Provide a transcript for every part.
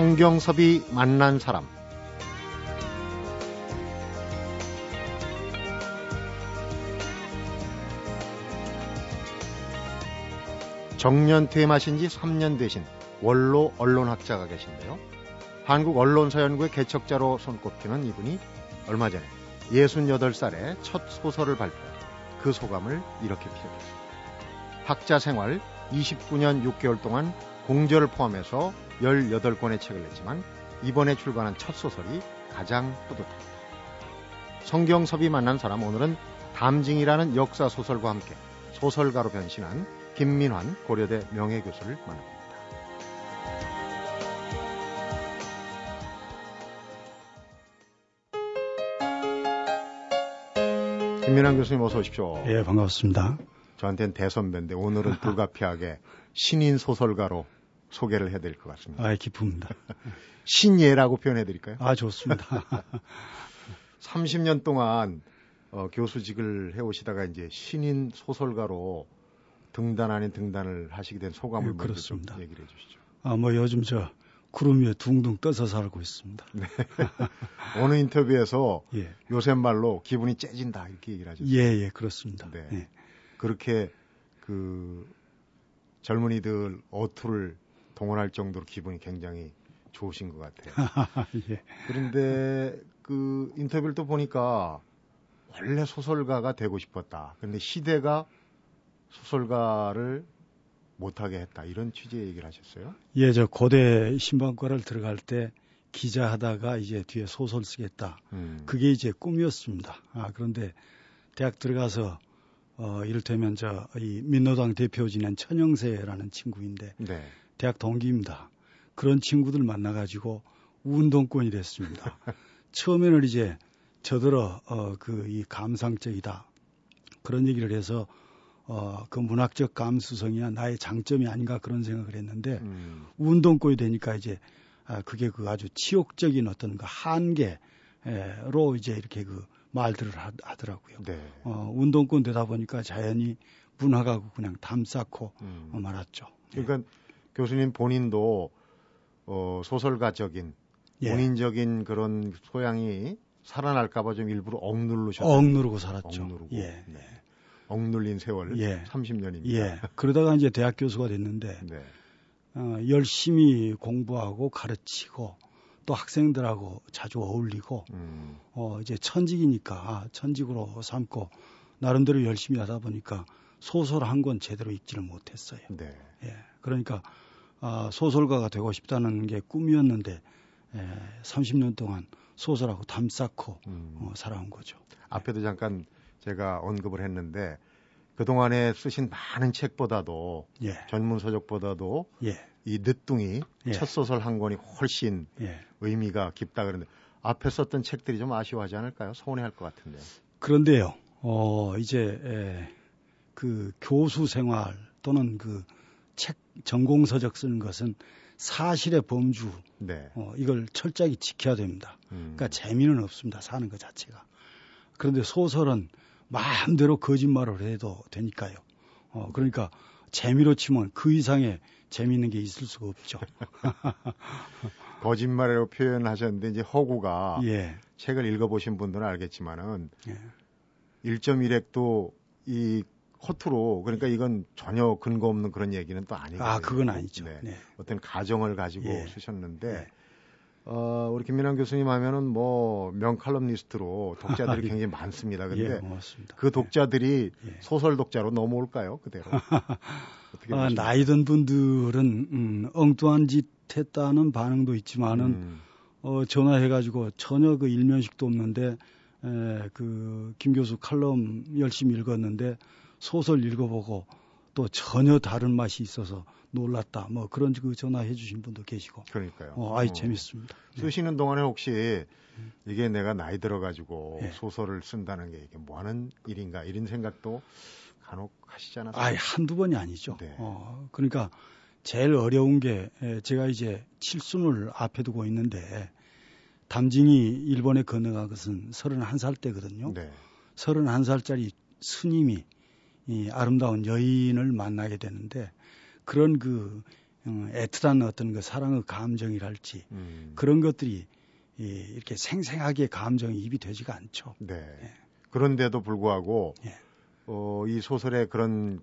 성경섭이 만난 사람 정년퇴임하신 지 3년 되신 원로 언론학자가 계신데요. 한국 언론사연구의 개척자로 손꼽히는 이분이 얼마 전에 68살에 첫 소설을 발표한 그 소감을 이렇게 피력했습니다. 학자 생활 29년 6개월 동안 공저를 포함해서 18권의 책을 냈지만 이번에 출간한 첫 소설이 가장 뿌듯합니다. 성경섭이 만난 사람 오늘은 담징이라는 역사 소설과 함께 소설가로 변신한 김민환 고려대 명예교수를 만납니다. 김민환 교수님 어서 오십시오. 예, 반갑습니다. 저한테는 대선배인데 오늘은 불가피하게 신인 소설가로 소개를 해드릴 것 같습니다. 아, 기쁩니다. 신예라고 표현해 드릴까요? 아, 좋습니다. 30년 동안 어, 교수직을 해오시다가 이제 신인 소설가로 등단 아닌 등단을 하시게 된 소감을 네, 그렇습니다. 좀 얘기를 해주시죠. 아, 뭐 요즘 저 구름 위에 둥둥 떠서 살고 있습니다. 네. 어느 인터뷰에서 예. 요새 말로 기분이 째진다 이렇게 얘기를 하셨어요. 예, 예, 그렇습니다. 네. 예. 그렇게 그 젊은이들 어투를 동원할 정도로 기분이 굉장히 좋으신 것 같아요. 예. 그런데 그 인터뷰를 또 보니까 원래 소설가가 되고 싶었다. 그런데 시대가 소설가를 못하게 했다. 이런 취지의 얘기를 하셨어요. 예, 저 고대 신방과를 들어갈 때 기자 하다가 이제 뒤에 소설 쓰겠다. 음. 그게 이제 꿈이었습니다. 아, 그런데 대학 들어가서 어, 이를테면 저 이 민노당 대표 지낸 천영세라는 친구인데 네. 대학 동기입니다. 그런 친구들 만나가지고 운동권이 됐습니다. 처음에는 이제 저들어 어, 그 이 감상적이다 그런 얘기를 해서 어, 그 문학적 감수성이야 나의 장점이 아닌가 그런 생각을 했는데 음. 운동권이 되니까 이제 아, 그게 그 아주 치욕적인 어떤 그 한계로 이제 이렇게 그 말들을 하, 하더라고요. 네. 어, 운동권 되다 보니까 자연히 문학하고 그냥 담쌓고 음. 어, 말았죠. 예. 그러니까 교수님 본인도 어, 소설가적인 예. 본인적인 그런 소양이 살아날까봐 좀 일부러 억누르셨다. 억누르고 살았죠. 억누르고. 예. 네. 억눌린 세월 예. 30년입니다. 예. 그러다가 이제 대학 교수가 됐는데 네. 어, 열심히 공부하고 가르치고 또 학생들하고 자주 어울리고 음. 어, 이제 천직이니까 천직으로 삼고 나름대로 열심히 하다 보니까 소설 한 권 제대로 읽지를 못했어요. 네. 예. 그러니까 아, 소설가가 되고 싶다는 게 꿈이었는데 예, 30년 동안 소설하고 담 쌓고 음. 어, 살아온 거죠. 앞에도 잠깐 제가 언급을 했는데 그동안에 쓰신 많은 책보다도 예. 전문 서적보다도 예. 이 늦둥이 예. 첫 소설 한 권이 훨씬 예. 의미가 깊다 그러는데 앞에 썼던 책들이 좀 아쉬워하지 않을까요? 서운해할 것 같은데. 그런데요, 어, 이제, 에, 그 교수 생활 또는 그 책 전공서적 쓰는 것은 사실의 범주, 네. 어, 이걸 철저히 지켜야 됩니다. 음. 그러니까 재미는 없습니다. 사는 것 자체가. 그런데 소설은 마음대로 거짓말을 해도 되니까요. 어, 그러니까 재미로 치면 그 이상의 재미있는 게 있을 수가 없죠. 거짓말이라고 표현하셨는데 이제 허구가 예. 책을 읽어보신 분들은 알겠지만은 예. 1.1핵도 이 허투루 그러니까 이건 전혀 근거 없는 그런 얘기는 또 아니거든요. 아, 그건 아니죠. 네. 네. 어떤 가정을 가지고 예. 쓰셨는데 네. 어, 우리 김민환 교수님 하면은 뭐 명칼럼니스트로 독자들이 예. 굉장히 많습니다. 예, 근데 고맙습니다. 그 독자들이 예. 소설 독자로 넘어올까요? 그대로. 어떻게 아, 보십니까? 나이 든 분들은 음, 엉뚱한 짓 했다는 반응도 있지만은 음, 어, 전화해가지고 전혀 그 일면식도 없는데 에, 그 김 교수 칼럼 열심히 읽었는데 소설 읽어보고 또 전혀 다른 맛이 있어서 놀랐다. 뭐 그런 그 전화해 주신 분도 계시고. 그러니까요. 어, 아이 어. 재밌습니다. 네. 쓰시는 동안에 혹시 이게 내가 나이 들어가지고 예. 소설을 쓴다는 게 이게 뭐 하는 일인가 이런 생각도 간혹 하시지 않았어요? 아이 한두 번이 아니죠. 네. 어, 그러니까 제일 어려운 게 에, 제가 이제 칠순을 앞에 두고 있는데 담징이 일본에 건너간 것은 31살 때거든요. 네. 31살짜리 스님이 이 아름다운 여인을 만나게 되는데 그런 그 어, 애틋한 어떤 그 사랑의 감정이랄지 음. 그런 것들이 이, 이렇게 생생하게 감정이 입이 되지가 않죠. 네. 예. 그런데도 불구하고 예. 어, 이 소설의 그런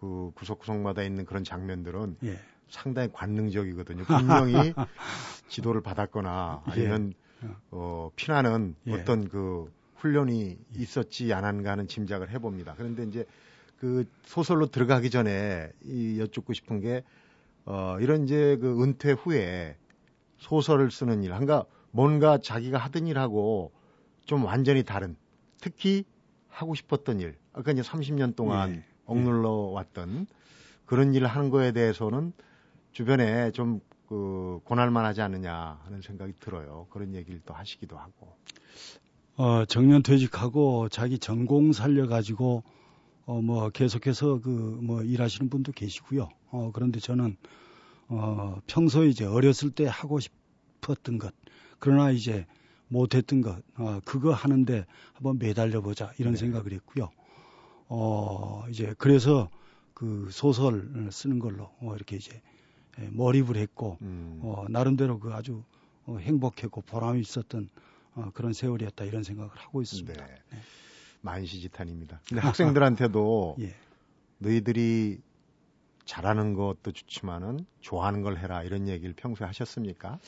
그 구석구석마다 있는 그런 장면들은 예. 상당히 관능적이거든요. 분명히 지도를 받았거나 예. 아니면 예. 어, 피나는 예. 어떤 그 훈련이 있었지 않았가 하는 짐작을 해봅니다. 그런데 이제 그 소설로 들어가기 전에 이 여쭙고 싶은 게 어, 이런 이제 그 은퇴 후에 소설을 쓰는 일, 한가 뭔가 자기가 하던 일하고 좀 완전히 다른, 특히 하고 싶었던 일, 아까 이제 30년 동안 예. 억눌러 왔던 그런 일을 하는 거에 대해서는 주변에 좀그 고날만하지 않느냐 하는 생각이 들어요. 그런 얘기를 또 하시기도 하고. 어, 정년 퇴직하고 자기 전공 살려가지고 어, 뭐 계속해서 그 뭐 일하시는 분도 계시고요. 어, 그런데 저는 어, 평소에 이제 어렸을 때 하고 싶었던 것, 그러나 이제 못했던 것, 어, 그거 하는데 한번 매달려 보자 이런 네. 생각을 했고요. 어, 이제 그래서 그 소설 쓰는 걸로 어, 이렇게 이제 예, 몰입을 했고, 음. 어, 나름대로 그 아주 어, 행복했고 보람이 있었던 어, 그런 세월이었다 이런 생각을 하고 있습니다. 네. 네. 만시지탄입니다. 근데 학생들한테도 예. 너희들이 잘하는 것도 좋지만은 좋아하는 걸 해라 이런 얘기를 평소에 하셨습니까?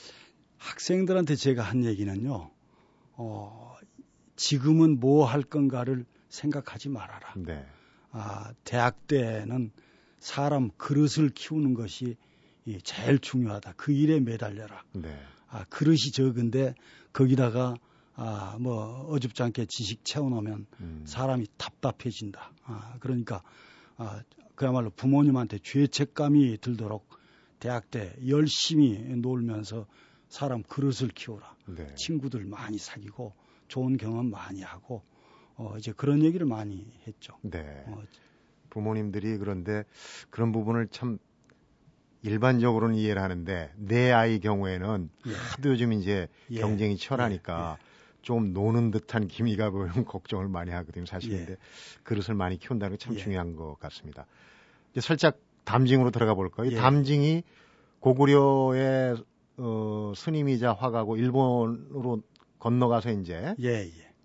학생들한테 제가 한 얘기는요. 어, 지금은 뭐 할 건가를 생각하지 말아라. 네. 아, 대학 때는 사람 그릇을 키우는 것이 제일 중요하다. 그 일에 매달려라. 네. 아, 그릇이 적은데 거기다가 아, 뭐 어줍지 않게 지식 채워놓으면 음. 사람이 답답해진다. 아, 그러니까 아, 그야말로 부모님한테 죄책감이 들도록 대학 때 열심히 놀면서 사람 그릇을 키워라. 네. 친구들 많이 사귀고 좋은 경험 많이 하고 어, 이제 그런 얘기를 많이 했죠. 네. 어, 부모님들이 그런데 그런 부분을 참 일반적으로는 이해를 하는데 내 아이 경우에는 예. 하도 요즘 이제 예. 경쟁이 치열하니까 예. 예. 좀 노는 듯한 기미가 보이는 걱정을 많이 하거든요. 사실인데 예. 그릇을 많이 키운다는 게 참 중요한 것 같습니다. 이제 살짝 담징으로 들어가 볼까요? 이 담징이 고구려의 어, 스님이자 화가고 일본으로 건너가서 이제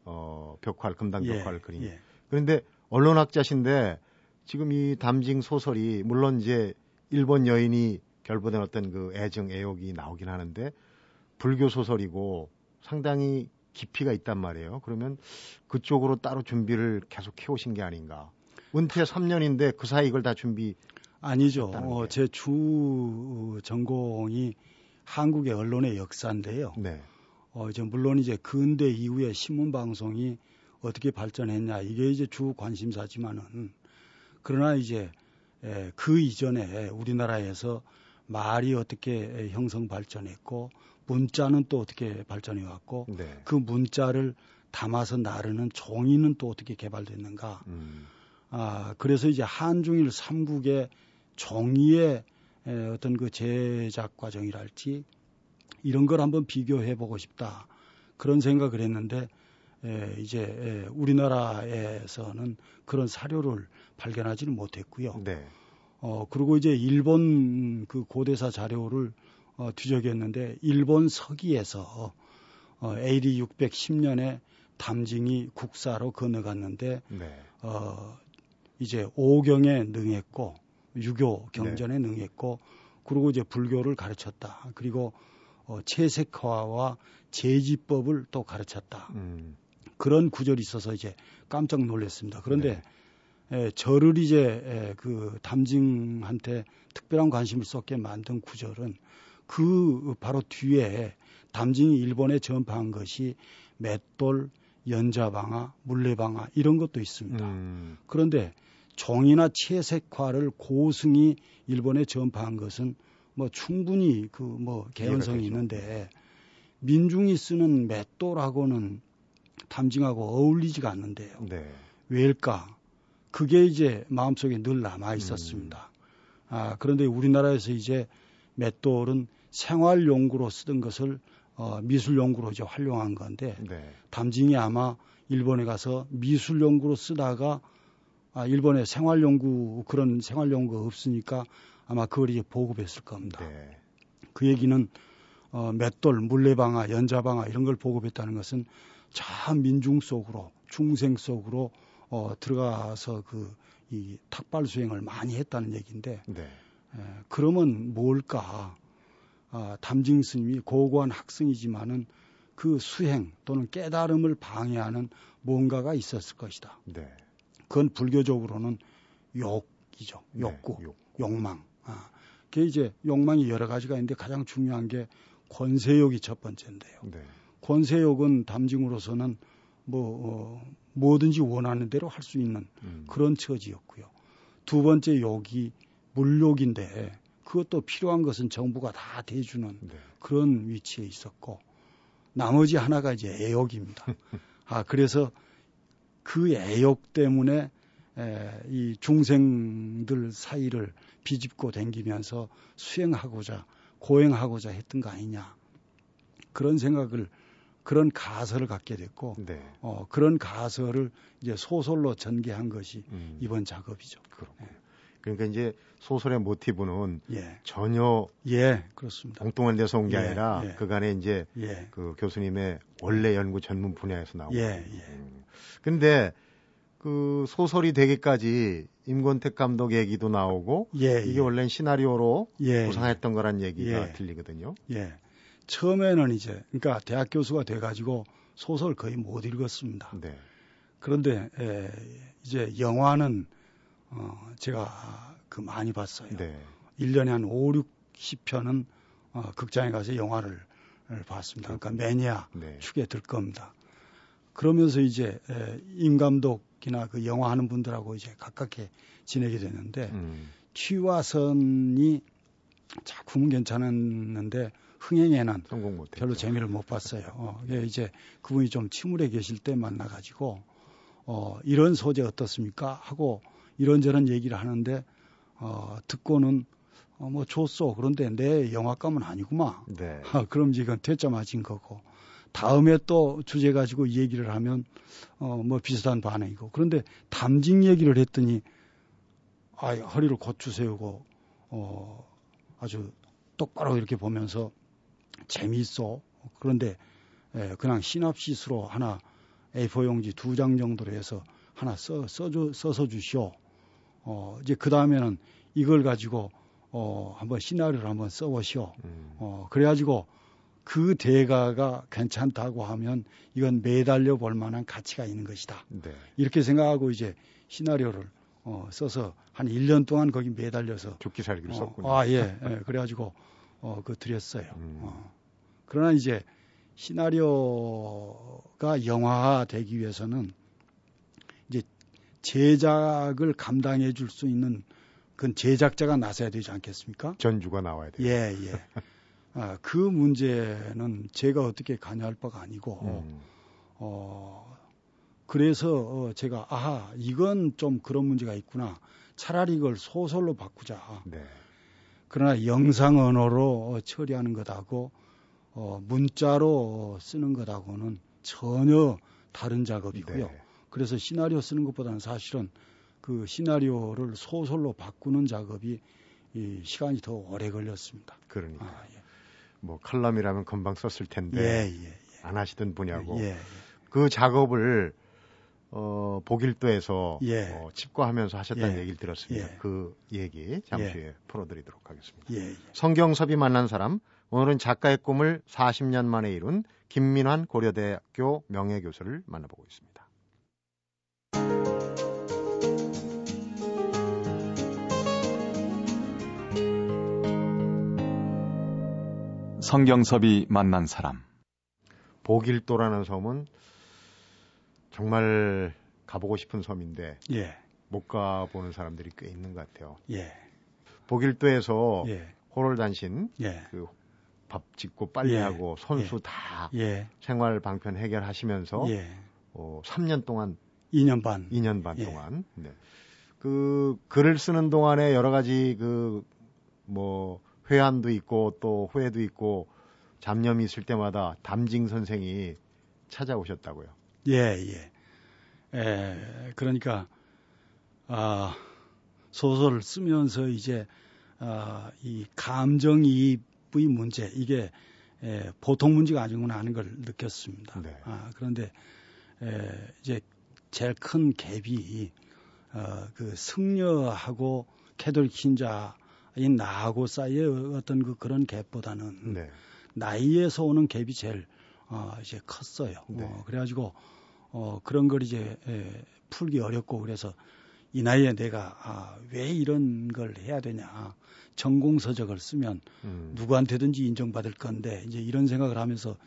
어, 벽화를 금당 벽화를 그린. 그런데 언론학자신데 지금 이 담징 소설이 물론 이제 일본 여인이 결부된 어떤 그 애정 애욕이 나오긴 하는데 불교 소설이고 상당히 깊이가 있단 말이에요. 그러면 그쪽으로 따로 준비를 계속 해오신 게 아닌가. 은퇴 3년인데 그 사이 이걸 다 준비 아니죠. 어, 제 주 전공이 한국의 언론의 역사인데요. 네. 어, 이제 물론 이제 근대 이후에 신문 방송이 어떻게 발전했냐 이게 이제 주 관심사지만은 그러나 이제 에, 그 이전에 우리나라에서 말이 어떻게 형성 발전했고 문자는 또 어떻게 발전해 왔고 네. 그 문자를 담아서 나르는 종이는 또 어떻게 개발됐는가. 음. 아, 그래서 이제 한중일 삼국의 종이의 에, 어떤 그 제작 과정이랄지 이런 걸 한번 비교해 보고 싶다. 그런 생각을 했는데 에, 이제 에, 우리나라에서는 그런 사료를 발견하지는 못했고요. 네. 어, 그리고 이제 일본 그 고대사 자료를 어, 뒤적였는데 일본 서기에서 어, AD 610년에 담징이 국사로 건너갔는데 네. 어, 이제 오경에 능했고 유교 경전에 네. 능했고 그리고 이제 불교를 가르쳤다. 그리고 어, 채색화와 제지법을 또 가르쳤다. 음. 그런 구절이 있어서 이제 깜짝 놀랐습니다. 그런데 네. 에, 저를 이제 에, 그 담징한테 특별한 관심을 쏟게 만든 구절은 그 바로 뒤에 담징이 일본에 전파한 것이 맷돌, 연자방아, 물레방아 이런 것도 있습니다. 음. 그런데 종이나 채색화를 고승이 일본에 전파한 것은 뭐 충분히 그 뭐 개연성이 있는데 민중이 쓰는 맷돌하고는 담징하고 어울리지가 않는데요. 네. 왜일까? 그게 이제 마음속에 늘 남아 있었습니다. 음. 아, 그런데 우리나라에서 이제 맷돌은 생활 용구로 쓰던 것을 어, 미술 용구로 이제 활용한 건데 네. 담징이 아마 일본에 가서 미술 용구로 쓰다가 아, 일본에 생활 용구 그런 생활 용구가 없으니까 아마 그걸 이제 보급했을 겁니다. 네. 그 얘기는 어, 맷돌, 물레방아, 연자방아 이런 걸 보급했다는 것은 자 민중 속으로 중생 속으로 어, 들어가서 그 이 탁발 수행을 많이 했다는 얘기인데 네. 에, 그러면 뭘까? 아, 담징 스님이 고고한 학생이지만은 그 수행 또는 깨달음을 방해하는 뭔가가 있었을 것이다. 네. 그건 불교적으로는 욕이죠. 네, 욕구, 욕. 욕망. 아, 그게 이제 욕망이 여러 가지가 있는데 가장 중요한 게 권세욕이 첫 번째인데요. 네. 권세욕은 담징으로서는 뭐 어, 뭐든지 원하는 대로 할 수 있는 음. 그런 처지였고요. 두 번째 욕이 물욕인데 그것도 필요한 것은 정부가 다 대주는 네. 그런 위치에 있었고 나머지 하나가 이제 애욕입니다. 아 그래서 그 애욕 때문에 에, 이 중생들 사이를 비집고 댕기면서 수행하고자 고행하고자 했던 거 아니냐 그런 생각을 그런 가설을 갖게 됐고 네. 어, 그런 가설을 이제 소설로 전개한 것이 음. 이번 작업이죠. 그렇군요. 그러니까 이제 소설의 모티브는 예, 전혀 예, 그렇습니다. 엉뚱한 데서 온게 예, 아니라 예. 그간에 이제 예, 그 교수님의 원래 연구 전문 분야에서 나온 예, 거예요. 예. 음. 그 소설이 되기까지 임권택 감독 얘기도 나오고 예, 이게 예. 원래는 시나리오로 예, 구상했던 거란 얘기가 예. 들리거든요. 예. 처음에는 이제 그러니까 대학 교수가 돼가지고 소설 거의 못 읽었습니다. 네. 그런데 에, 이제 영화는 어, 제가 그 많이 봤어요. 네. 1년에 한 5, 60편은 어, 극장에 가서 영화를 봤습니다. 그러니까 매니아 네. 축에 들 겁니다. 그러면서 이제 에, 임 감독이나 그 영화 하는 분들하고 이제 가깝게 지내게 됐는데 음. 취화선이 작품은 괜찮았는데 흥행에는 성공 못 별로 재미를 못 봤어요. 어, 이게 이제 그분이 좀 침울해 계실 때 만나가지고 어, 이런 소재 어떻습니까? 하고 이런저런 얘기를 하는데 어, 듣고는 어, 뭐 좋소. 그런데 내 영화감은 아니구만. 네. 아, 그럼 이건 퇴짜 맞은 거고 다음에 또 주제 가지고 얘기를 하면 어, 뭐 비슷한 반응이고 그런데 담징 얘기를 했더니 아, 허리를 고추 세우고 어, 아주 똑바로 이렇게 보면서 재미있어. 그런데 에, 그냥 시납시스로 하나 A4 용지 두 장 정도로 해서 하나 써, 써줘, 써서 주시오. 어, 이제 그 다음에는 이걸 가지고 어, 한번 시나리오를 한번 써보시오. 음. 어, 그래가지고 그 대가가 괜찮다고 하면 이건 매달려 볼 만한 가치가 있는 것이다. 네. 이렇게 생각하고 이제 시나리오를 어, 써서 한 1년 동안 거기 매달려서 죽기 살기를 어, 썼군요. 아, 예. 예. 그래가지고 어, 그 드렸어요. 음. 어. 그러나 이제 시나리오가 영화화 되기 위해서는 이제 제작을 감당해 줄 수 있는 그건 제작자가 나서야 되지 않겠습니까? 전주가 나와야 돼요. 예, 예. 아, 그 문제는 제가 어떻게 관여할 바가 아니고, 음. 어, 그래서 어, 제가, 아하, 이건 좀 그런 문제가 있구나. 차라리 이걸 소설로 바꾸자. 네. 그러나 영상 언어로 어, 처리하는 것하고, 어, 문자로 쓰는 것하고는 전혀 다른 작업이고요. 네. 그래서 시나리오 쓰는 것보다는 사실은 그 시나리오를 소설로 바꾸는 작업이 이 시간이 더 오래 걸렸습니다. 그러니까 아, 뭐 칼럼이라면 금방 썼을 예. 텐데 예, 예. 안 하시던 분야고 예, 그 작업을 어, 보길도에서 예. 어, 칩과하면서 하셨다는 예. 얘기를 들었습니다. 예. 그 얘기 잠시 예. 후에 풀어드리도록 하겠습니다. 예, 예. 성경섭이 만난 사람 오늘은 작가의 꿈을 40년 만에 이룬 김민환 고려대학교 명예교수를 만나보고 있습니다. 성경섭이 만난 사람. 보길도라는 섬은 정말 가보고 싶은 섬인데 예, 못 가보는 사람들이 꽤 있는 것 같아요. 예, 보길도에서 예, 호롤단신 예, 그밥 짓고 빨리 예. 하고 선수 다 예, 생활 방편 해결하시면서 예. 어, 3년 동안 2년 반. 2년 반 예. 동안 네. 그 글을 쓰는 동안에 여러 가지 그 뭐 회한도 있고 또 후회도 있고 잡념이 있을 때마다 담징 선생이 찾아오셨다고요. 예, 예. 에, 그러니까 아, 소설을 쓰면서 이제 어, 이 감정이입의 문제 이게 에, 보통 문제가 아니구나 하는 걸 느꼈습니다. 네. 아, 그런데 에, 이제 제일 큰 갭이 어, 그 승려하고 캐톨릭 신자인 나하고 사이의 어떤 그 그런 갭보다는 네. 나이에서 오는 갭이 제일 어, 이제 컸어요. 네. 어, 그래가지고 어, 그런 걸 이제 에, 풀기 어렵고 그래서 이 나이에 내가 아, 왜 이런 걸 해야 되냐. 전공서적을 쓰면 음. 누구한테든지 인정받을 건데 이제 이런 생각을 하면서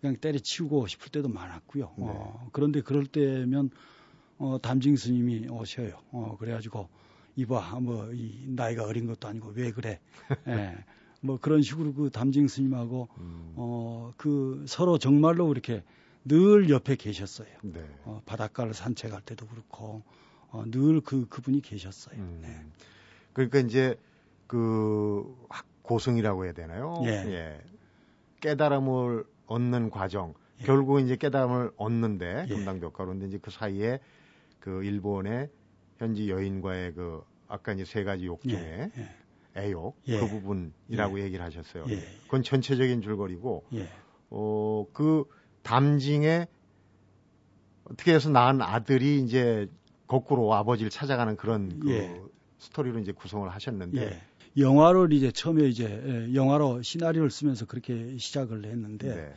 그냥 때려치우고 싶을 때도 많았고요. 네. 어, 그런데 그럴 때면 어, 담징 스님이 오셔요. 어, 그래가지고 이봐 뭐 이 나이가 어린 것도 아니고 왜 그래? 예. 뭐 그런 식으로 그 담징 스님하고 음. 어, 그 서로 정말로 이렇게 늘 옆에 계셨어요. 네. 어, 바닷가를 산책할 때도 그렇고 어, 늘 그 그분이 계셨어요. 음. 네. 그러니까 이제 그 학- 고승이라고 해야 되나요? 예. 깨달음을 얻는 과정. 예. 결국 이제 깨달음을 얻는데 예. 금당 벽가로인데 이제 그 사이에 그 일본의 현지 여인과의 그 아까 이제 세 가지 욕 중에 예. 애욕 예. 그 부분이라고 얘기를 하셨어요. 예. 그건 전체적인 줄거리고 예. 어그 담징에 어떻게 해서 낳은 아들이 이제 거꾸로 아버지를 찾아가는 그런 그 예. 스토리로 이제 구성을 하셨는데 예. 영화를 이제 처음에 이제 예, 영화로 시나리오를 쓰면서 그렇게 시작을 했는데 네.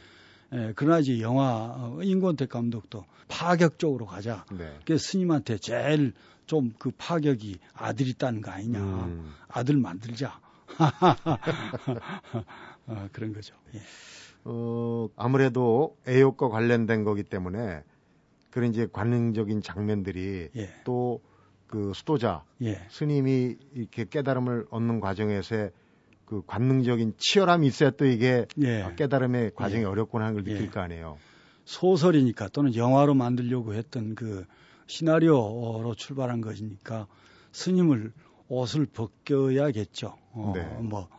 예, 그러나 이제 영화 어, 인권택 감독도 파격적으로 가자. 네. 그 스님한테 제일 좀 그 파격이 아들이 있다는 거 아니냐. 음. 아들 만들자. 어, 그런 거죠. 예. 어, 아무래도 애욕과 관련된 거기 때문에 그런 이제 관능적인 장면들이 예. 또그 수도자 예. 스님이 이렇게 깨달음을 얻는 과정에서의 그 관능적인 치열함이 있어야 또 이게 예. 아, 깨달음의 과정이 예. 어렵구나 하는 걸 느낄 예. 거 아니에요. 소설이니까 또는 영화로 만들려고 했던 그 시나리오로 출발한 것이니까 스님을 옷을 벗겨야겠죠. 어, 네. 뭐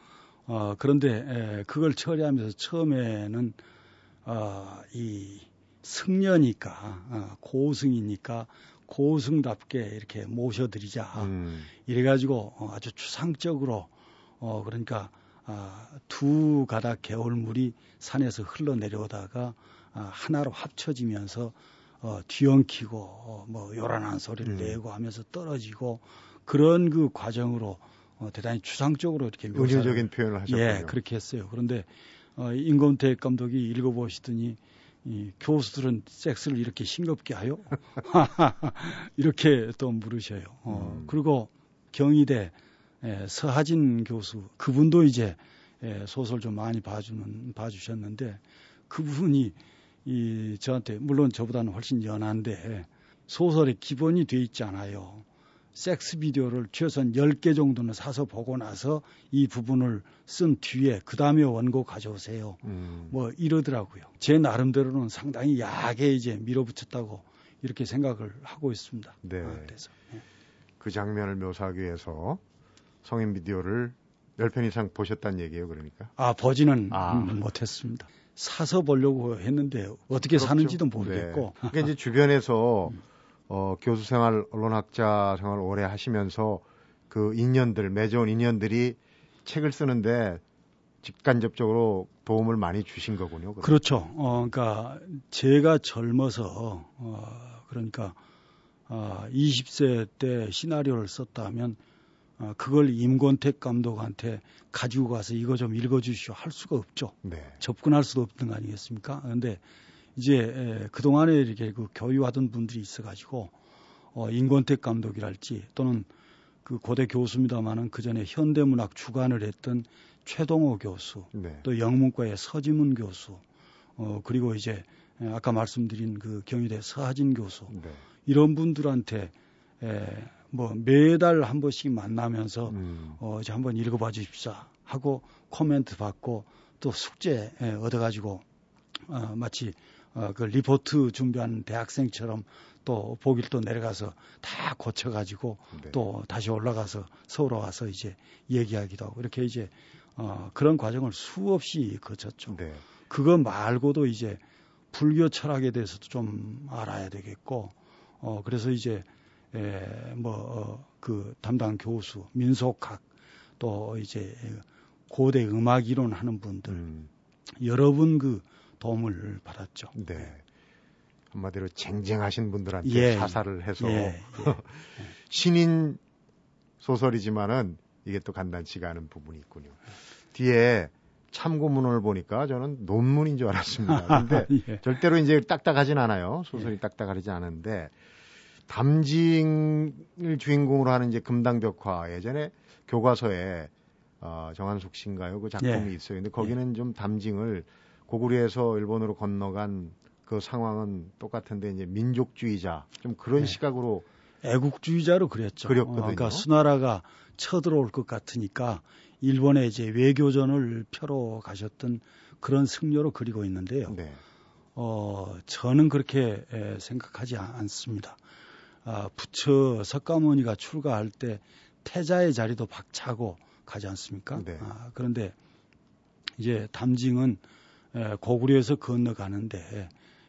어, 그런데 에, 그걸 처리하면서 처음에는 어, 이 승려니까 어, 고승이니까 고승답게 이렇게 모셔드리자. 음, 이래가지고 어, 아주 추상적으로 어 그러니까 아, 두 가닥 개울물이 산에서 흘러내려오다가 아, 하나로 합쳐지면서 어, 뒤엉키고 어, 뭐 요란한 소리를 음. 내고 하면서 떨어지고 그런 그 과정으로 어, 대단히 추상적으로 이렇게 은유적인 표현을 하셨군요. 예, 그렇게 했어요. 그런데 어, 임검택 감독이 읽어보시더니 이 교수들은 섹스를 이렇게 싱겁게 하요? 이렇게 또 물으셔요. 어, 음. 그리고 경희대 에, 서하진 교수 그분도 이제 에, 소설 좀 많이 봐주는 봐주셨는데 그분이 이 저한테 물론 저보다는 훨씬 연한데 소설에 기본이 돼 있지 않아요. 섹스 비디오를 최소한 10개 정도는 사서 보고 나서 이 부분을 쓴 뒤에 그 다음에 원고 가져오세요. 음, 뭐 이러더라고요. 제 나름대로는 상당히 야하게 이제 밀어붙였다고 이렇게 생각을 하고 있습니다. 네. 아, 그래서 예. 그 장면을 묘사하기 위해서 성인 비디오를 10편 이상 보셨다는 얘기예요, 그러니까. 아 보지는 아. 음, 못했습니다. 사서 보려고 했는데 어떻게 그렇죠. 사는지도 모르겠고 네. 그러니까 이제 주변에서 어, 교수 생활, 언론학자 생활 오래 하시면서 그 인연들, 맺어온 인연들이 책을 쓰는데 직간접적으로 도움을 많이 주신 거군요. 그럼. 그렇죠. 어, 그러니까 제가 젊어서 어, 그러니까 어, 20세 때 시나리오를 썼다면 어, 그걸 임권택 감독한테 가지고 가서 이거 좀 읽어주시오 할 수가 없죠. 네. 접근할 수도 없는 거 아니겠습니까? 그런데 이제 에, 그동안에 이렇게 그 교육하던 분들이 있어가지고 어, 임권택 감독이랄지 또는 그 고대 교수입니다만은 그 전에 현대문학 주관을 했던 최동호 교수 네. 또 영문과의 서지문 교수, 어, 그리고 이제 에, 아까 말씀드린 그 경희대 서하진 교수 네. 이런 분들한테 에, 뭐 매달 한 번씩 만나면서 음, 어, 이제 한번 읽어봐 주십시오 하고 코멘트 받고 또 숙제 에, 얻어가지고 어, 마치 어, 그 리포트 준비하는 대학생처럼 또 보기를 또 내려가서 다 고쳐가지고 네. 또 다시 올라가서 서울 와서 이제 얘기하기도 하고 이렇게 이제 어, 그런 과정을 수없이 거쳤죠. 네. 그거 말고도 이제 불교 철학에 대해서도 좀 알아야 되겠고, 어, 그래서 이제, 에, 뭐, 어, 그 담당 교수, 민속학, 또 이제 고대 음악 이론 하는 분들 음. 여러 분 그 도움을 받았죠. 네. 한마디로 쟁쟁하신 분들한테 예. 사사를 해서 예. 예. 신인 소설이지만은 이게 또 간단치가 않은 부분이 있군요. 뒤에 참고문을 보니까 저는 논문인 줄 알았습니다. 근데 예. 절대로 이제 딱딱하진 않아요. 소설이 예. 딱딱하지 않은데 담징을 주인공으로 하는 이제 금당벽화 예전에 교과서에 어, 정한숙 씨인가요? 그 작품이 예. 있어요. 근데 거기는 예. 좀 담징을 고구려에서 일본으로 건너간 그 상황은 똑같은데 이제 민족주의자 좀 그런 예. 시각으로 애국주의자로 그렸죠. 그렸거든요. 어, 그러니까 수나라가 쳐들어올 것 같으니까 일본에 이제 외교전을 펴러 가셨던 그런 승려로 그리고 있는데요. 네. 어, 저는 그렇게 에, 생각하지 않습니다. 아, 부처 석가모니가 출가할 때 태자의 자리도 박차고 가지 않습니까? 네. 아, 그런데 이제 담징은 에, 고구려에서 건너가는데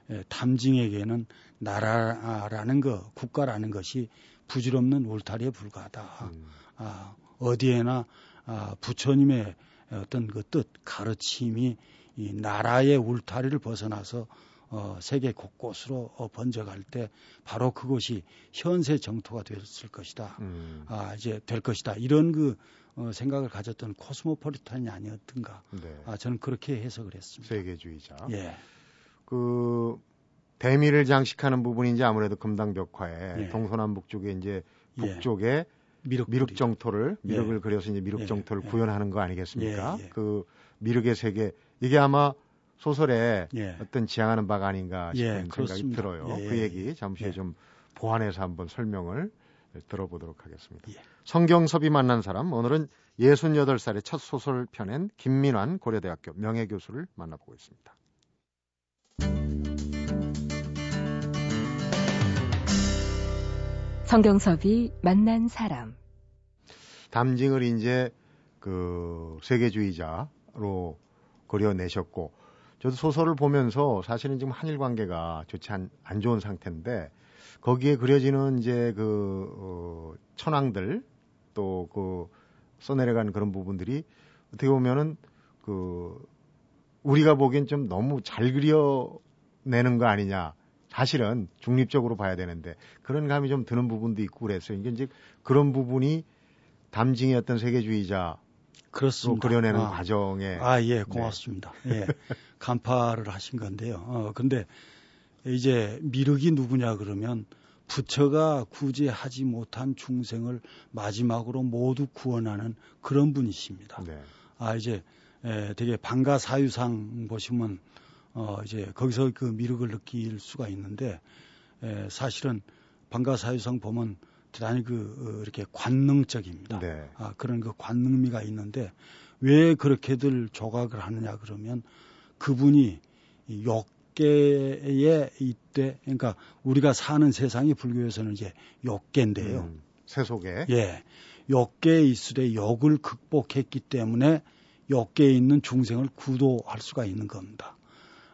에, 담징에게는 나라라는 것, 국가라는 것이 부질없는 울타리에 불과하다. 음. 아, 어디에나 아, 부처님의 어떤 그 뜻, 가르침이 이 나라의 울타리를 벗어나서 어, 세계 곳곳으로 어, 번져갈 때 바로 그것이 현세 정토가 됐을 것이다. 음. 아, 이제 될 것이다. 이런 그 어, 생각을 가졌던 코스모폴리탄이 아니었던가. 네. 아, 저는 그렇게 해석을 했습니다. 세계주의자. 예. 그 대미를 장식하는 부분이 이제 아무래도 금당 벽화에 예. 동서남북 쪽에 이제 예. 북쪽에 예. 미륵, 미륵 정토를 미륵을 예. 그려서 이제 미륵 예. 정토를 예. 구현하는 거 아니겠습니까? 그 미륵의 세계 이게 아마 소설에 어떤 지향하는 바가 아닌가 싶은 생각이 들어요. 그 얘기 잠시 후에 좀 보완해서 한번 설명을 들어보도록 하겠습니다. 성경섭이 만난 사람 오늘은 68살의 첫 소설 펴낸 김민환 고려대학교 명예교수를 만나보고 있습니다. 성경섭이 만난 사람. 담징을 이제 그 세계주의자로 그려내셨고, 저도 소설을 보면서 사실은 지금 한일 관계가 좋지 않, 안 좋은 상태인데, 거기에 그려지는 이제 그, 어, 천황들, 또 그 써내려가는 그런 부분들이 어떻게 보면은 그, 우리가 보기엔 좀 너무 잘 그려내는 거 아니냐. 사실은 중립적으로 봐야 되는데 그런 감이 좀 드는 부분도 있고 그랬어요. 이게 이제 그런 부분이 담징의 어떤 세계주의자 그렇습니다. 그려내는 아, 과정에 아 예 고맙습니다. 네. 예 간파를 하신 건데요. 어 근데 이제 미륵이 누구냐 그러면 부처가 구제하지 못한 중생을 마지막으로 모두 구원하는 그런 분이십니다. 네. 아 이제 에, 되게 방가 사유상 보시면 어 이제 거기서 그 미륵을 느낄 수가 있는데 에, 사실은 방가 사유상 보면 대단히 그 어, 이렇게 관능적입니다. 네. 아 그런 그 관능미가 있는데 왜 그렇게들 조각을 하느냐 그러면 그분이 욕계에 이때 그러니까 우리가 사는 세상이 불교에서는 이제 욕계인데요. 음, 세속에 예. 욕계에 있으되 욕을 극복했기 때문에 욕계에 있는 중생을 구도할 수가 있는 겁니다.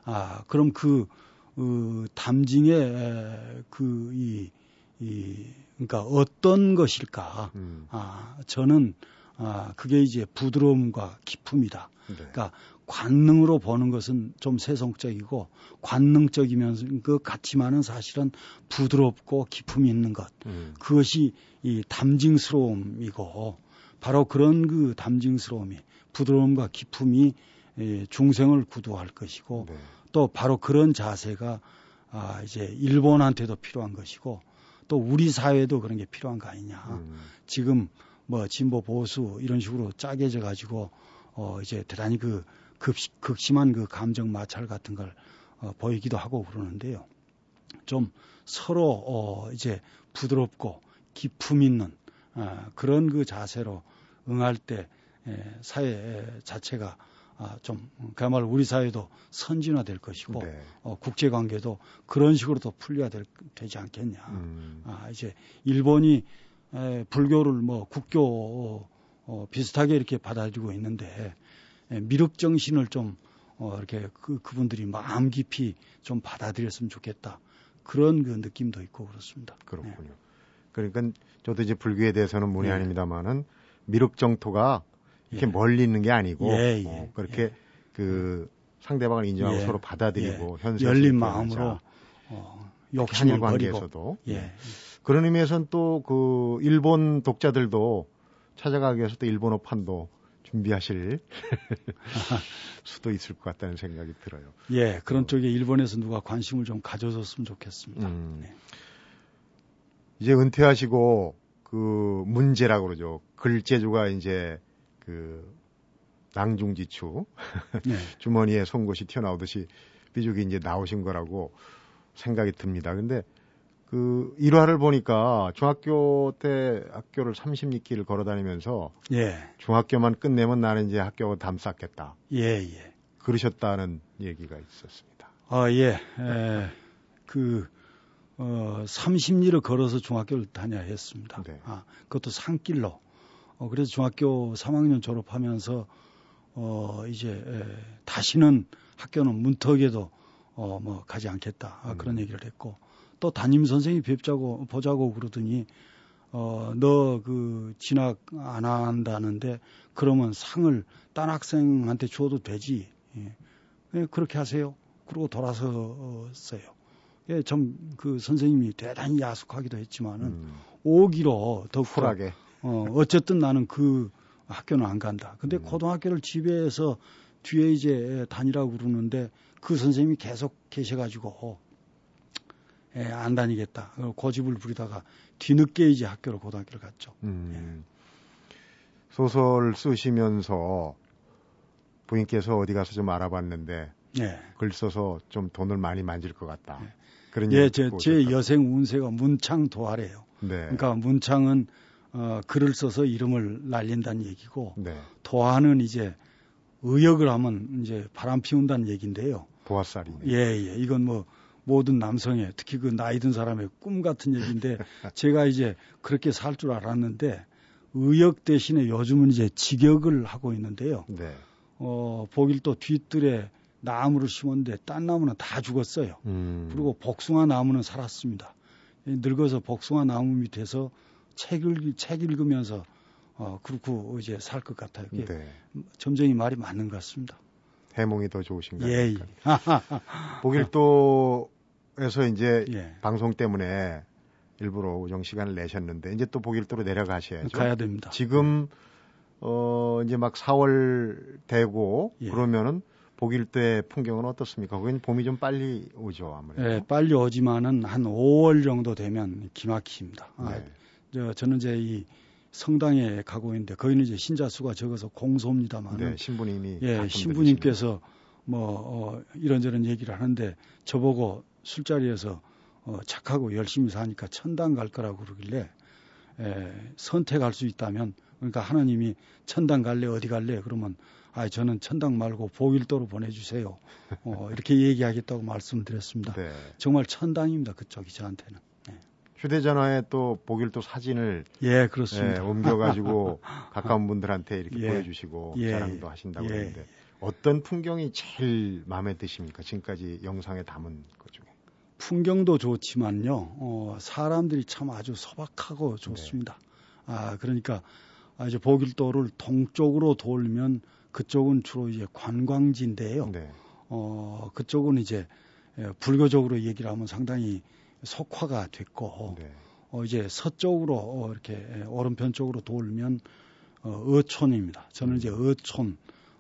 아, 그럼 그, 그 담징의 그, 이, 이, 그러니까 어떤 것일까? 음. 아, 저는, 아, 그게 이제 부드러움과 기품이다. 네. 그러니까 관능으로 보는 것은 좀 세속적이고 관능적이면 그 같지만은 사실은 부드럽고 기품이 있는 것. 음. 그것이 이 담징스러움이고 바로 그런 그 담징스러움이 부드러움과 기품이 예, 중생을 구도할 것이고 네. 또 바로 그런 자세가 아 이제 일본한테도 필요한 것이고 또 우리 사회도 그런 게 필요한 거 아니냐. 음. 지금 뭐 진보 보수 이런 식으로 짜게져 가지고 어 이제 대단히 그 급시, 극심한 그 감정 마찰 같은 걸 어, 보이기도 하고 그러는데요. 좀 서로 어 이제 부드럽고 기품 있는 어, 그런 그 자세로 응할 때 에, 사회 자체가 아, 좀 그야말로 우리 사회도 선진화될 것이고 네. 어, 국제 관계도 그런 식으로 더 풀려야 될, 되지 않겠냐. 음. 아, 이제 일본이 에, 불교를 뭐 국교 어, 어, 비슷하게 이렇게 받아들이고 있는데 에, 미륵 정신을 좀 어, 이렇게 그, 그분들이 마음 깊이 좀 받아들였으면 좋겠다. 그런 그 느낌도 있고 그렇습니다. 그렇군요. 네. 그러니까 저도 이제 불교에 대해서는 문의 네. 아닙니다만은 미륵 정토가 이렇게 예. 멀리 있는 게 아니고 예, 예, 어, 그렇게 예. 그 상대방을 인정하고 예. 서로 받아들이고 현세 열린 마음으로 어, 욕심을 한일 버리고 관계에서도 예. 그런 의미에서는 또 그 일본 독자들도 찾아가기 위해서 또 일본어 판도 준비하실 수도 있을 것 같다는 생각이 들어요. 예, 그런 쪽에 일본에서 누가 관심을 좀 가져줬으면 좋겠습니다. 음. 네. 이제 은퇴하시고 그 문제라고 그러죠. 글재주가 이제 그 낭중지추 네. 주머니에 송곳이 튀어나오듯이 삐죽이 이제 나오신 거라고 생각이 듭니다. 근데 그 일화를 보니까 중학교 때 학교를 30리길을 걸어 다니면서 예, 중학교만 끝내면 나는 이제 학교 담 쌓겠다. 예, 예. 그러셨다는 얘기가 있었습니다. 아, 예. 에, 그, 어, 30리를 걸어서 중학교를 다녀야 했습니다. 네. 아, 그것도 산길로. 어, 그래서 중학교 3학년 졸업하면서, 어, 이제, 에, 다시는 학교는 문턱에도, 어, 뭐, 가지 않겠다. 아, 그런 음. 얘기를 했고, 또 담임 선생이 뵙자고, 보자고 그러더니, 어, 너 그 진학 안 한다는데, 그러면 상을 딴 학생한테 줘도 되지. 예. 예, 그렇게 하세요. 그러고 돌아섰어요. 예, 좀그 선생님이 대단히 야속하기도 했지만은 음, 오기로 더 쿨하게. 어, 어쨌든 나는 그 학교는 안 간다. 근데 음. 고등학교를 집에서 뒤에 이제 다니라고 그러는데 그 선생님이 계속 계셔가지고 예, 안 다니겠다. 어, 고집을 부리다가 뒤늦게 이제 학교를 고등학교를 갔죠. 음, 소설 쓰시면서 부인께서 어디 가서 좀 알아봤는데 예. 글 써서 좀 돈을 많이 만질 것 같다. 네. 그런 예, 제, 제. 여생 운세가 문창 도화래요. 네. 그러니까 문창은 어, 글을 써서 이름을 날린다는 얘기고 네. 도화는 이제 의역을 하면 이제 바람 피운다는 얘기인데요. 도화살이네. 예, 예. 이건 뭐 모든 남성의 특히 그 나이 든 사람의 꿈 같은 얘기인데 제가 이제 그렇게 살 줄 알았는데 의역 대신에 요즘은 이제 직역을 하고 있는데요. 네. 어, 보길도 뒤뜰에 나무를 심었는데 딴 나무는 다 죽었어요. 음. 그리고 복숭아 나무는 살았습니다. 이 늙어서 복숭아 나무 밑에서 책, 읽, 책 읽으면서 어, 그렇고 이제 살 것 같아요. 네. 점쟁이 말이 맞는 것 같습니다. 해몽이 더 좋으신가요? 예, 예. 보길도에서 이제 예. 방송 때문에 일부러 우정 시간을 내셨는데 이제 또 보길도로 내려가셔야죠. 가야 됩니다. 지금 어 이제 막 4월 되고 예. 그러면은 보길도의 풍경은 어떻습니까? 거긴 봄이 좀 빨리 오죠 아무래도. 예, 빨리 오지만은 한 5월 정도 되면 기막힙니다. 아, 네. 저, 저는 이제 이 성당에 가고 있는데 거기는 이제 신자 수가 적어서 공소입니다만은 네, 신부님이 예, 신부님께서 뭐 어, 이런저런 얘기를 하는데 저보고 술자리에서 어, 착하고 열심히 사니까 천당 갈 거라고 그러길래 에, 선택할 수 있다면 그러니까 하나님이 천당 갈래 어디 갈래 그러면 아 저는 천당 말고 보일도로 보내주세요 어, 이렇게 얘기하겠다고 말씀드렸습니다. 네. 정말 천당입니다 그쪽이 저한테는. 휴대전화에 또 보길도 사진을 예 예, 그렇습니다. 옮겨가지고 가까운 분들한테 이렇게 예. 보여주시고 예. 자랑도 하신다고 예. 그러는데 어떤 풍경이 제일 마음에 드십니까? 지금까지 영상에 담은 것 중에. 풍경도 좋지만요, 어, 사람들이 참 아주 소박하고 좋습니다. 아, 그러니까, 아, 이제 보길도를 동쪽으로 돌면 그쪽은 주로 이제 관광지인데요. 네. 어, 그쪽은 이제 예, 불교적으로 얘기를 하면 상당히 속화가 됐고, 네. 어, 이제 서쪽으로 어, 이렇게 예, 오른편 쪽으로 돌면 어, 어촌입니다. 저는 이제 어촌,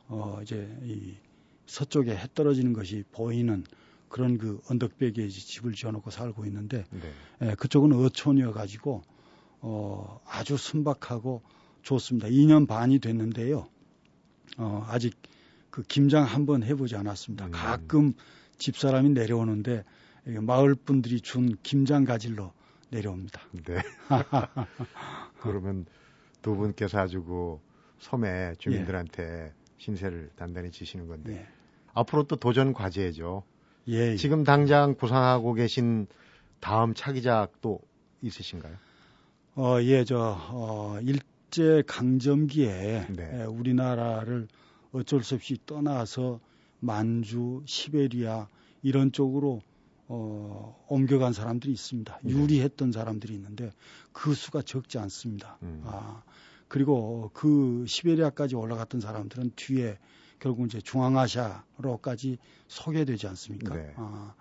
어, 이제 이 서쪽에 해 떨어지는 것이 보이는 그런 그 언덕배기에 집을 지어놓고 살고 있는데 네. 예, 그쪽은 어촌이어 가지고 어, 아주 순박하고 좋습니다. 2년 반이 됐는데요. 어, 아직 그 김장 한번 해보지 않았습니다. 음. 가끔 집사람이 내려오는데 마을 분들이 준 김장 가질러 내려옵니다. 네. 그러면 두 분께서 아주 그 섬에 주민들한테 신세를 단단히 지시는 건데 네. 앞으로 또 도전 과제죠. 예, 예. 지금 당장 구상하고 계신 다음 차기작도 있으신가요? 어, 예, 저, 어, 일제 강점기에 네. 에, 우리나라를 어쩔 수 없이 떠나서 만주, 시베리아 이런 쪽으로 어, 옮겨간 사람들이 있습니다. 네. 유리했던 사람들이 있는데 그 수가 적지 않습니다. 음. 아, 그리고 그 시베리아까지 올라갔던 사람들은 뒤에 결국 이제 중앙아시아로까지 소개되지 않습니까? 네. 아,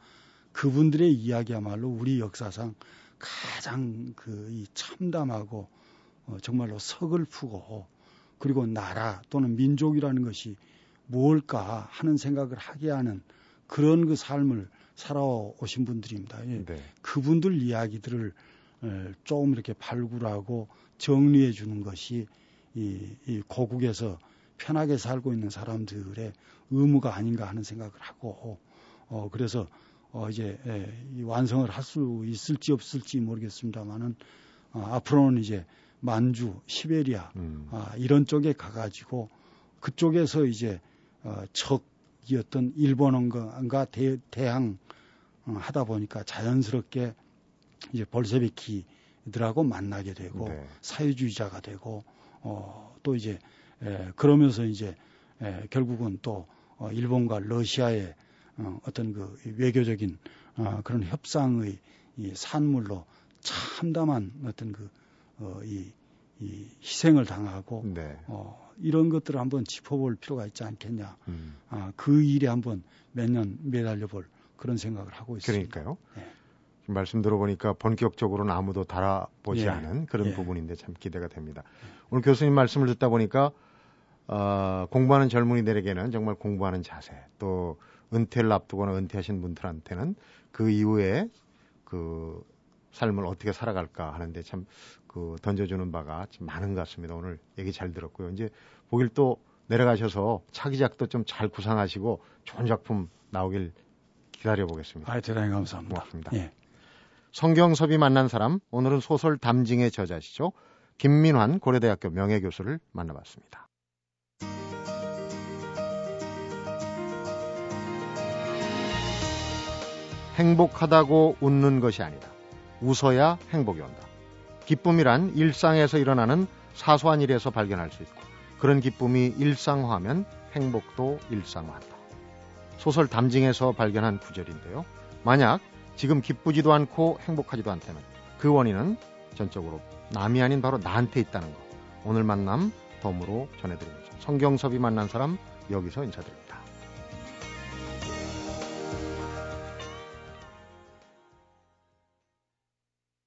그분들의 이야기야말로 우리 역사상 가장 그 이 참담하고 어, 정말로 서글프고 그리고 나라 또는 민족이라는 것이 무엇일까 하는 생각을 하게 하는 그런 그 삶을 살아오신 분들입니다. 예. 네. 그분들 이야기들을 에, 조금 이렇게 발굴하고 정리해 주는 것이 이, 이 고국에서 편하게 살고 있는 사람들의 의무가 아닌가 하는 생각을 하고 어 그래서 어 이제 에, 이 완성을 할 수 있을지 없을지 모르겠습니다만은 어, 앞으로는 이제 만주, 시베리아 음. 아, 이런 쪽에 가가지고 그쪽에서 이제 어, 적 이었던 일본어가 대, 대항 어, 하다 보니까 자연스럽게 이제 볼세비키들하고 만나게 되고 네. 사회주의자가 되고 어, 또 이제 에, 그러면서 이제 에, 결국은 또 어, 일본과 러시아의 어, 어떤 그 외교적인 어, 그런 협상의 이 산물로 참담한 어떤 그 어, 이, 이 희생을 당하고 네. 어, 이런 것들을 한번 짚어볼 필요가 있지 않겠냐. 음. 아, 그 일에 한번 몇 년 매달려 볼 그런 생각을 하고 있습니다. 그러니까요. 네. 지금 말씀 들어보니까 본격적으로는 아무도 달아보지 예. 않은 그런 예. 부분인데 참 기대가 됩니다. 오늘 교수님 말씀을 듣다 보니까 어, 공부하는 젊은이들에게는 정말 공부하는 자세 또 은퇴를 앞두거나 은퇴하신 분들한테는 그 이후에 그 삶을 어떻게 살아갈까 하는데 참 그 던져주는 바가 참 많은 것 같습니다. 오늘 얘기 잘 들었고요. 이제 보길 또 내려가셔서 차기작도 좀 잘 구상하시고 좋은 작품 나오길 기다려 보겠습니다. 아, 대단히 감사합니다. 고맙습니다. 예. 성경섭이 만난 사람 오늘은 소설 담징의 저자시죠 김민환 고려대학교 명예교수를 만나봤습니다. 행복하다고 웃는 것이 아니다. 웃어야 행복이 온다. 기쁨이란 일상에서 일어나는 사소한 일에서 발견할 수 있고 그런 기쁨이 일상화하면 행복도 일상화한다. 소설 담징에서 발견한 구절인데요. 만약 지금 기쁘지도 않고 행복하지도 않다면 그 원인은 전적으로 남이 아닌 바로 나한테 있다는 거. 오늘 만남 덤으로 전해드립니다. 성경섭이 만난 사람 여기서 인사드립니다.